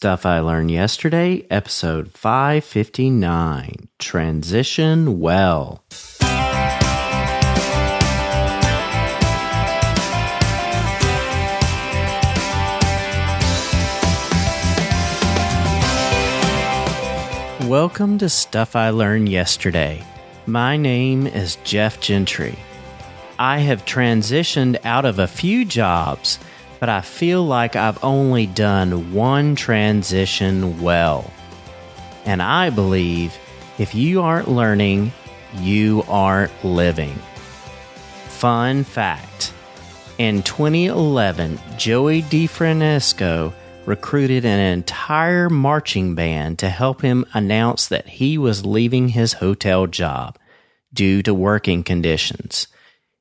Stuff I Learned Yesterday, episode 559 Transition Well. Welcome to Stuff I Learned Yesterday. My name is Jeff Gentry. I have transitioned out of a few jobs but I feel like I've only done one transition well. And I believe if you aren't learning, you aren't living. Fun fact In 2011, Joey DeFrancesco recruited an entire marching band to help him announce that he was leaving his hotel job due to working conditions.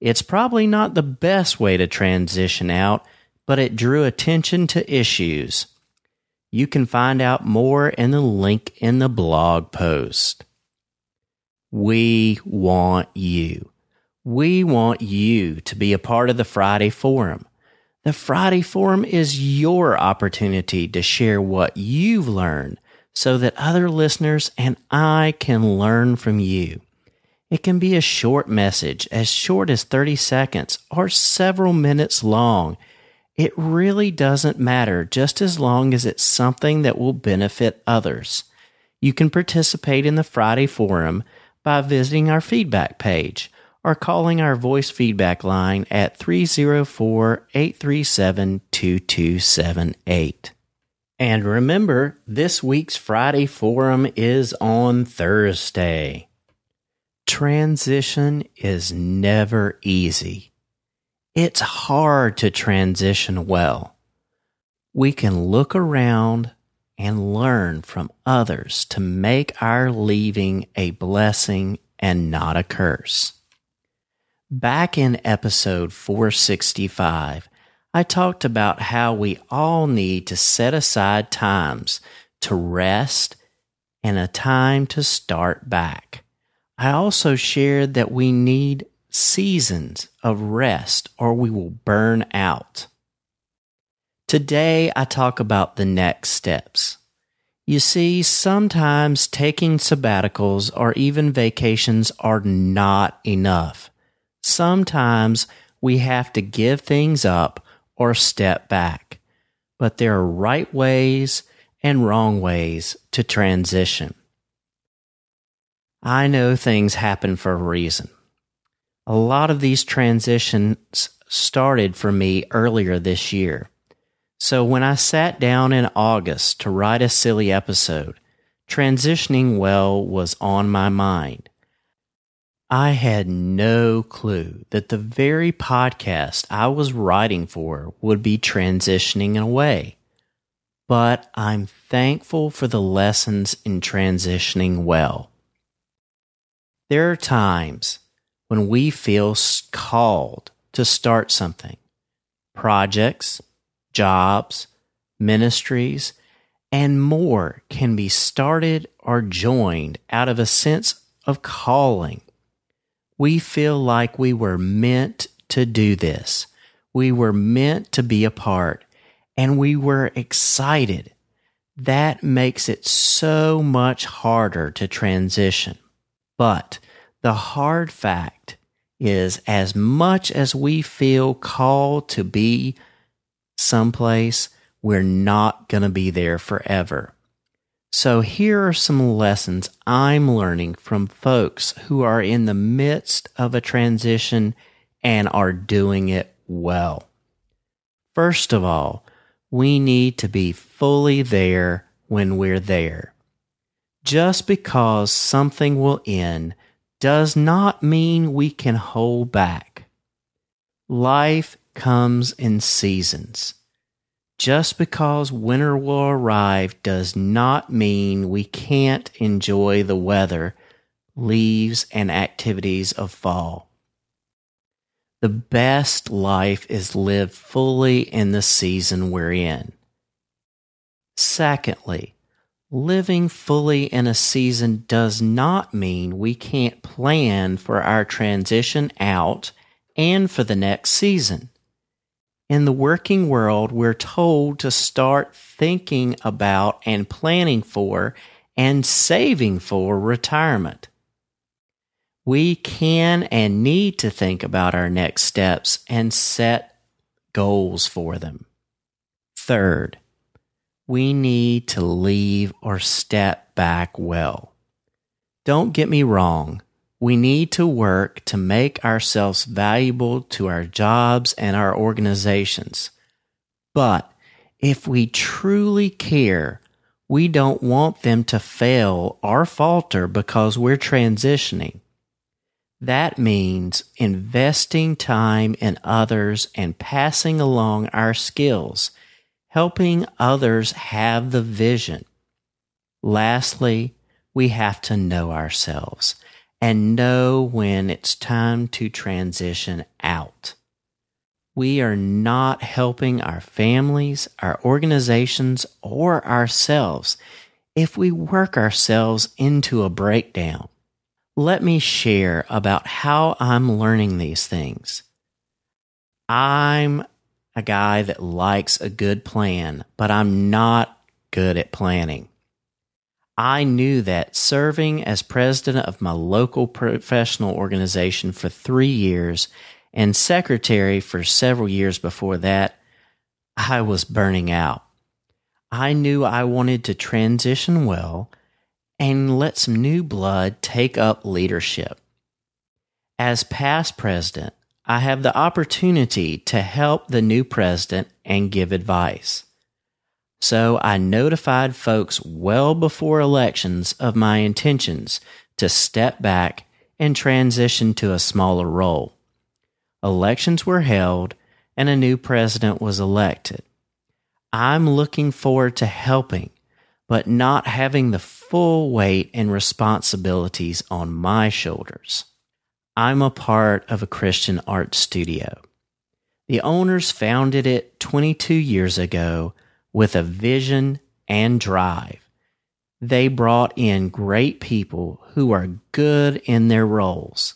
It's probably not the best way to transition out but it drew attention to issues. You can find out more in the link in the blog post. We want you. We want you to be a part of the Friday Forum. The Friday Forum is your opportunity to share what you've learned so that other listeners and I can learn from you. It can be a short message, as short as 30 seconds or several minutes long it really doesn't matter just as long as it's something that will benefit others. You can participate in the Friday Forum by visiting our feedback page or calling our voice feedback line at 304 837 2278. And remember, this week's Friday Forum is on Thursday. Transition is never easy. It's hard to transition well. We can look around and learn from others to make our leaving a blessing and not a curse. Back in episode 465, I talked about how we all need to set aside times to rest and a time to start back. I also shared that we need seasons of rest or we will burn out. Today, I talk about the next steps. You see, sometimes taking sabbaticals or even vacations are not enough. Sometimes we have to give things up or step back. But there are right ways and wrong ways to transition. I know things happen for a reason a lot of these transitions started for me earlier this year. So when I sat down in August to write a SILY episode, transitioning well was on my mind. I had no clue that the very podcast I was writing for would be transitioning away. But I'm thankful for the lessons in transitioning well. There are times when we feel called to start something projects, jobs, ministries, and more can be started or joined out of a sense of calling. We feel like we were meant to do this. We were meant to be a part, and we were excited. That makes it so much harder to transition. But the hard fact is, as much as we feel called to be someplace, we're not going to be there forever. So, here are some lessons I'm learning from folks who are in the midst of a transition and are doing it well. First of all, we need to be fully there when we're there. Just because something will end does not mean we can hold back. Life comes in seasons. Just because winter will arrive does not mean we can't enjoy the weather, leaves, and activities of fall. The best life is lived fully in the season we're in. Secondly, living fully in a season does not mean we can't plan for our transition out and for the next season. In the working world, we're told to start thinking about and planning for and saving for retirement. We can and need to think about our next steps and set goals for them. Third, we need to leave or step back well. Don't get me wrong. We need to work to make ourselves valuable to our jobs and our organizations. But if we truly care, we don't want them to fail or falter because we're transitioning. That means investing time in others and passing along our skills, helping others have the vision. Lastly, we have to know ourselves and know when it's time to transition out. We are not helping our families, our organizations, or ourselves if we work ourselves into a breakdown. Let me share about how I'm learning these things. I'm a guy that likes a good plan, but I'm not good at planning. I knew that serving as president of my local professional organization for three years and secretary for several years before that, I was burning out. I knew I wanted to transition well and let some new blood take up leadership. As past president, I have the opportunity to help the new president and give advice. So I notified folks well before elections of my intentions to step back and transition to a smaller role. Elections were held and a new president was elected. I'm looking forward to helping, but not having the full weight and responsibilities on my shoulders. I'm a part of a Christian art studio. The owners founded it 22 years ago with a vision and drive. They brought in great people who are good in their roles.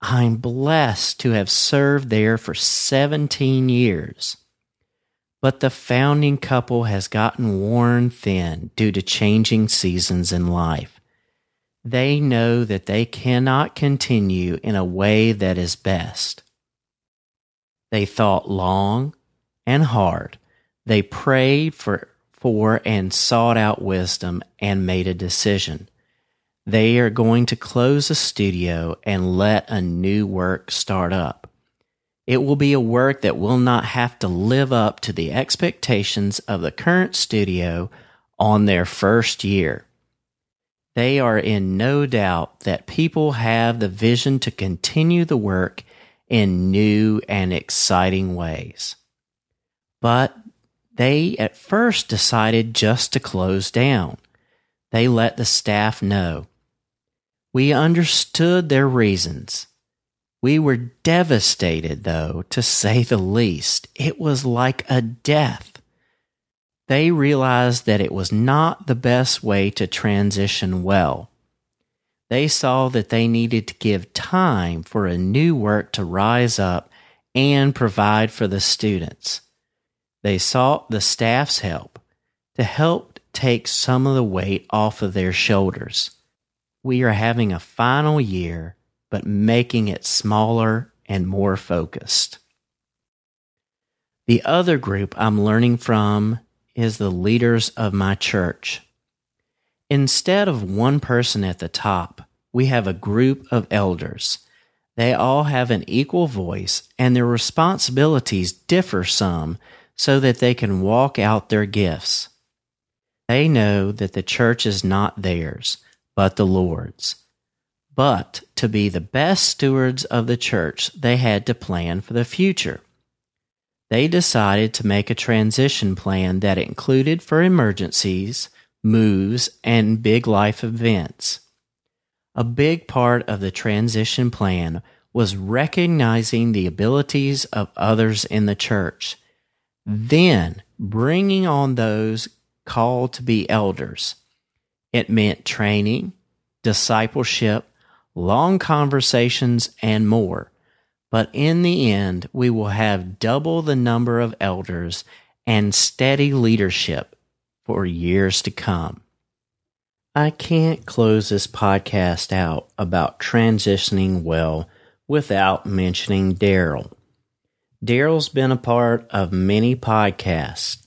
I'm blessed to have served there for 17 years. But the founding couple has gotten worn thin due to changing seasons in life. They know that they cannot continue in a way that is best. They thought long and hard they prayed for, for and sought out wisdom and made a decision. They are going to close the studio and let a new work start up. It will be a work that will not have to live up to the expectations of the current studio on their first year. They are in no doubt that people have the vision to continue the work in new and exciting ways. But they at first decided just to close down. They let the staff know. We understood their reasons. We were devastated, though, to say the least. It was like a death. They realized that it was not the best way to transition well. They saw that they needed to give time for a new work to rise up and provide for the students. They sought the staff's help to help take some of the weight off of their shoulders. We are having a final year, but making it smaller and more focused. The other group I'm learning from is the leaders of my church. Instead of one person at the top, we have a group of elders. They all have an equal voice and their responsibilities differ some so that they can walk out their gifts. They know that the church is not theirs, but the Lord's. But to be the best stewards of the church, they had to plan for the future. They decided to make a transition plan that included for emergencies, moves, and big life events. A big part of the transition plan was recognizing the abilities of others in the church then bringing on those called to be elders. It meant training, discipleship, long conversations, and more. But in the end, we will have double the number of elders and steady leadership for years to come. I can't close this podcast out about transitioning well without mentioning Daryl. Daryl's been a part of many podcasts,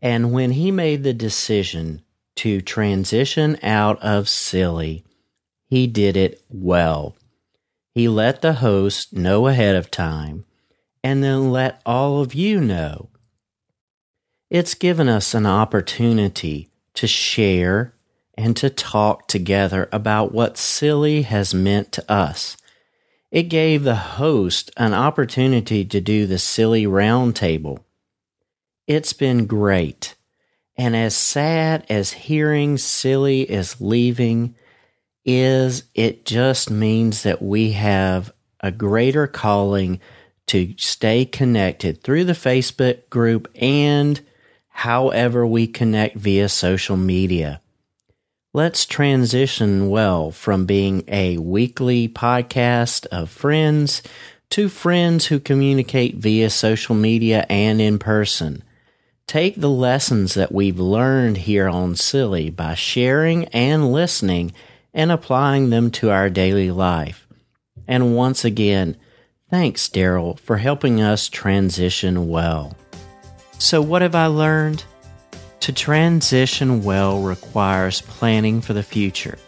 and when he made the decision to transition out of SILY, he did it well. He let the host know ahead of time and then let all of you know. It's given us an opportunity to share and to talk together about what SILY has meant to us. It gave the host an opportunity to do the SILY roundtable. It's been great. And as sad as hearing SILY is leaving, is it just means that we have a greater calling to stay connected through the Facebook group and however we connect via social media. Let's transition well from being a weekly podcast of friends to friends who communicate via social media and in person. Take the lessons that we've learned here on SILY by sharing and listening and applying them to our daily life. And once again, thanks, Daryl, for helping us transition well. So, what have I learned? To transition well requires planning for the future.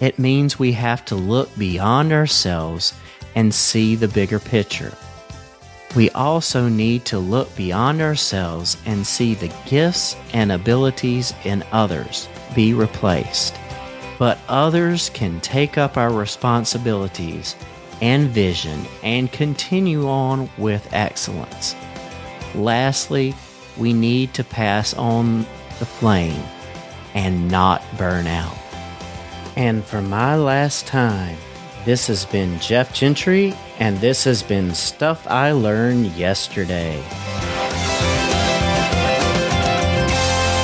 It means we have to look beyond ourselves and see the bigger picture. We also need to look beyond ourselves and see the gifts and abilities in others be replaced but others can take up our responsibilities and vision and continue on with excellence. Lastly, we need to pass on the flame and not burn out. And for my last time, this has been Jeff Gentry, and this has been Stuff I Learned Yesterday.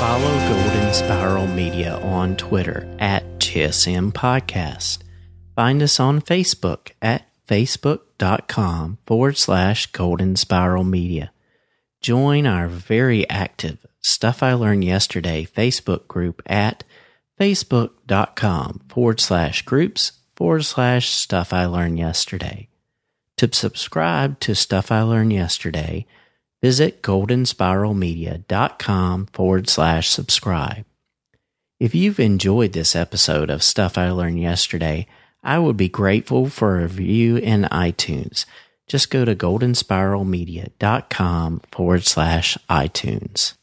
Follow Golden Spiral Media on Twitter at GSM Podcast. Find us on Facebook at facebook.com forward slash Golden Spiral Media. Join our very active Stuff I Learned Yesterday Facebook group at facebook.com forward slash groups forward slash Stuff I Learned Yesterday. To subscribe to Stuff I Learned Yesterday, visit goldenspiralmedia.com forward slash subscribe. If you've enjoyed this episode of Stuff I Learned Yesterday, I would be grateful for a review in iTunes. Just go to goldenspiralmedia.com forward slash iTunes.